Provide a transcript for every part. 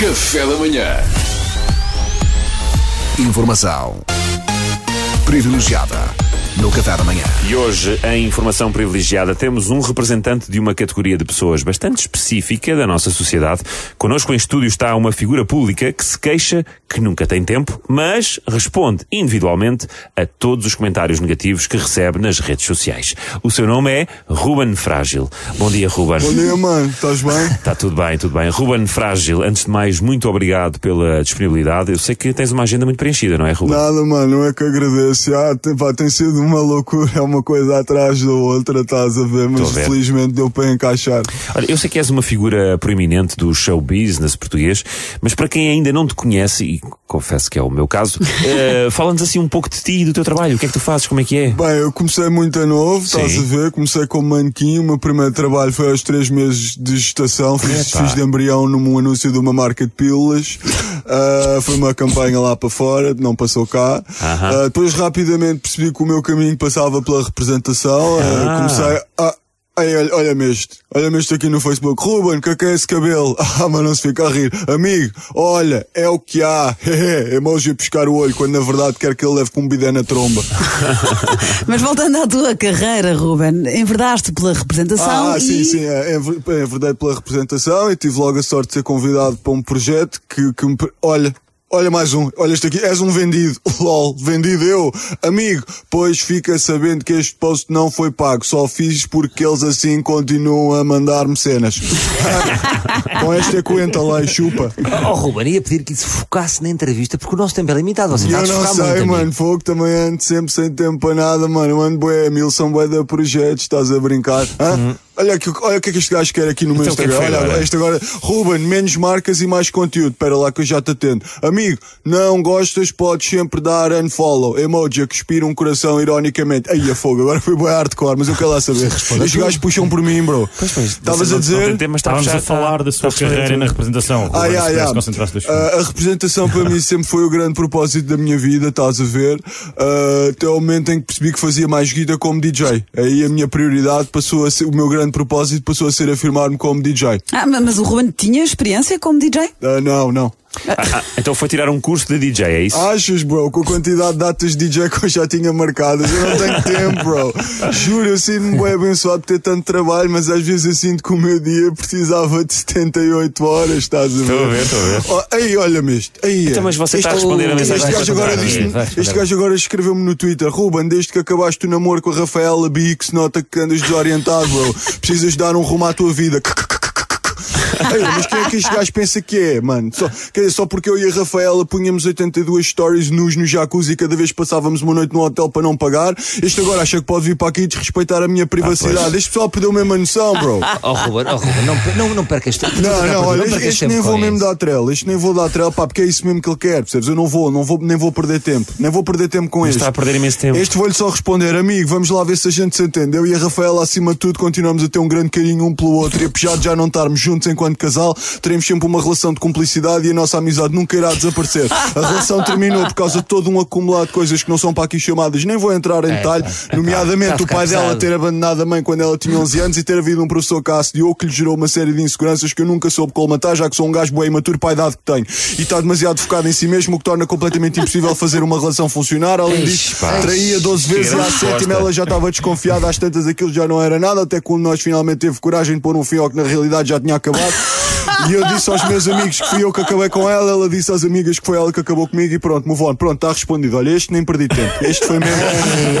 Café da manhã. Informação privilegiada no Café da Manhã. E hoje, em Informação Privilegiada, temos um representante de uma categoria de pessoas bastante específica da nossa sociedade. Connosco em estúdio está uma figura pública que se queixa que nunca tem tempo, mas responde individualmente a todos os comentários negativos que recebe nas redes sociais. O seu nome é Ruben Frágil. Bom dia, Ruben. Bom dia, mano. Estás bem? Está tudo bem, tudo bem. Ruben Frágil, antes de mais, muito obrigado pela disponibilidade. Eu sei que tens uma agenda muito preenchida, não é, Ruben? Nada, mano. Não é que agradeço. Ah, tem, pá, tem sido uma loucura. É uma coisa atrás da outra, estás a ver? Mas a ver. felizmente deu para encaixar. Olha, eu sei que és uma figura proeminente do show business português, mas para quem ainda não te conhece, e confesso que é o meu caso, eh, fala-nos assim um pouco de ti e do teu trabalho. O que é que tu fazes? Como é que é? Bem, eu comecei muito a novo, estás Sim. a ver? Comecei como manequim. O meu primeiro trabalho foi aos três meses de gestação. Fiz, fiz de embrião num anúncio de uma marca de pílulas. Ah, foi uma campanha lá para fora, não passou cá. Aham. Ah, depois rapidamente percebi que o meu caminho passava pela representação. Ah, Ah. comecei a. Ei, olha, olha-me este, olha-me este aqui no Facebook. Ruben, que é que é esse cabelo? Ah, mas não se fica a rir. Amigo, olha, é o que há. Emoji a pescar o olho, quando na verdade quer que ele leve com um bidé na tromba. Mas voltando à tua carreira, Ruben, enverdaste pela representação Ah, e... sim, sim, é, é é verdade pela representação e tive logo a sorte de ser convidado para um projeto que, que me. Olha. Olha mais um, olha este aqui, és um vendido, lol, vendido eu, amigo, pois fica sabendo que este post não foi pago, só fiz porque eles assim continuam a mandar-me cenas. Com esta conta lá e chupa. Oh, Ruben, ia pedir que isso focasse na entrevista, porque o nosso tempo é limitado. Você eu não sei, muito. mano, fogo também ando sempre sem tempo para nada, mano. Eu ando bué, mil são bué de projetos, estás a brincar? Hã? Olha, aqui, olha o que é que este gajo quer aqui no meu Então, é Instagram. foi Olha, agora? este agora, Ruben, menos marcas e mais conteúdo. Espera lá que eu já te atendo. Amigo, não gostas, podes sempre dar unfollow. Emoji a cuspir um coração ironicamente. Aí a fogo, agora foi bué hardcore, mas eu quero lá saber. Estes gajos puxam por mim, bro. Estavas a Não dizer? tem tempo, mas está Estávamos a fechar- falar da sua carreira na representação. Ah, yeah. concentrar-se dois Ah, a representação para mim sempre foi o grande propósito da minha vida, estás a ver? Ah, até o momento em que percebi que fazia mais guita como DJ. Aí a minha prioridade passou a ser, o meu grande propósito passou a ser afirmar-me como DJ. Ah, ma- mas o Ruben tinha experiência como DJ? Ah, não, não. Ah, ah, então foi tirar um curso de DJ, é isso? Achas, bro, com a quantidade de datas de DJ que eu já tinha marcadas, eu não tenho tempo, bro. Juro, eu sinto-me bem abençoado por ter tanto trabalho, mas às vezes eu sinto que o meu dia precisava de 78 horas, estás a ver? Estou a ver, estou a ver. Oh, aí, olha-me isto. Aí, Então, mas você está a responder a mensagem Este gajo agora, este gajo agora escreveu-me no Twitter: Ruben, desde que acabaste o namoro com a Rafaela Bi, que se nota que andas desorientado, bro. Precisas dar um rumo à tua vida. Ei, mas quem é que este gajo pensa que é, mano? Só, quer dizer, só porque eu e a Rafaela punhamos 82 stories nus no jacuzzi cada vez passávamos uma noite no hotel para não pagar, este agora acha que pode vir para aqui e desrespeitar a minha privacidade. este pessoal perdeu mesmo a noção, bro. Oh, Ruben, oh, Ruben, não, não, não percas tempo. Não, não, olha, este, este nem vou mesmo dar trela, este nem vou dar trela, pá, porque é isso mesmo que ele quer, percebes? Eu não vou, não vou, nem vou perder tempo, nem vou perder tempo com Mas este. está a perder imenso tempo. Este vou-lhe só responder, amigo, vamos lá ver se a gente se entende. Eu e a Rafaela, acima de tudo, continuamos a ter um grande carinho um pelo outro e apesar de já não estarmos juntos enquanto casal, teremos sempre uma relação de cumplicidade e a nossa amizade nunca irá desaparecer. A relação terminou por causa de todo um acumulado de coisas que não são para aqui chamadas, nem vou entrar em detalhe, nomeadamente tá a o pai dela ter abandonado a mãe quando ela tinha 11 anos e ter havido um professor que a assediou que lhe gerou uma série de inseguranças que eu nunca soube colmatar, já que sou um gajo bem imaturo para a idade que tenho. E está demasiado focado em si mesmo, o que torna completamente impossível fazer uma relação funcionar. Além disso, traía 12 vezes e à sétima ela já estava desconfiada, às tantas aquilo já não era nada, até quando nós finalmente teve coragem de pôr um fim ao que na realidade já tinha acabado. E eu disse aos meus amigos que fui eu que acabei com ela, ela disse às amigas que foi ela que acabou comigo e pronto, move on. Pronto, está respondido. Olha, este nem perdi tempo. Este foi mesmo.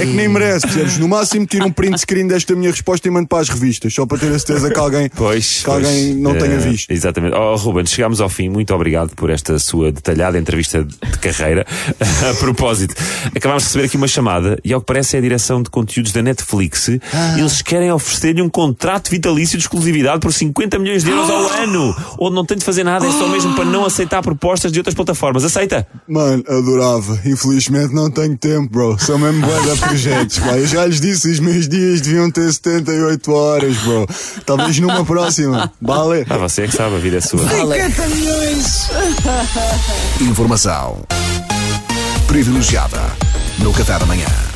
É que nem merece, percebes? No máximo tiro um print screen desta minha resposta e mando para as revistas, só para ter a certeza que alguém, Pois, que alguém pois, não tenha visto. Exatamente. Oh, Ruben, chegámos ao fim. Muito obrigado por esta sua detalhada entrevista de carreira. a propósito, acabámos de receber aqui uma chamada e, ao que parece, é a direção de conteúdos da Netflix. Eles querem oferecer-lhe um contrato vitalício de exclusividade por 50 milhões de euros ao ano, onde não tem de fazer nada, é só mesmo para não aceitar propostas de outras plataformas. Aceita? Mano, adorava. Infelizmente não tenho tempo, bro. Sou mesmo bué de projetos, pá. Eu já lhes disse, os meus dias deviam ter 78 horas, bro. Talvez numa próxima. Vale? Ah, você é que sabe, a vida é sua. 50 milhões! Informação privilegiada no Café da Manhã.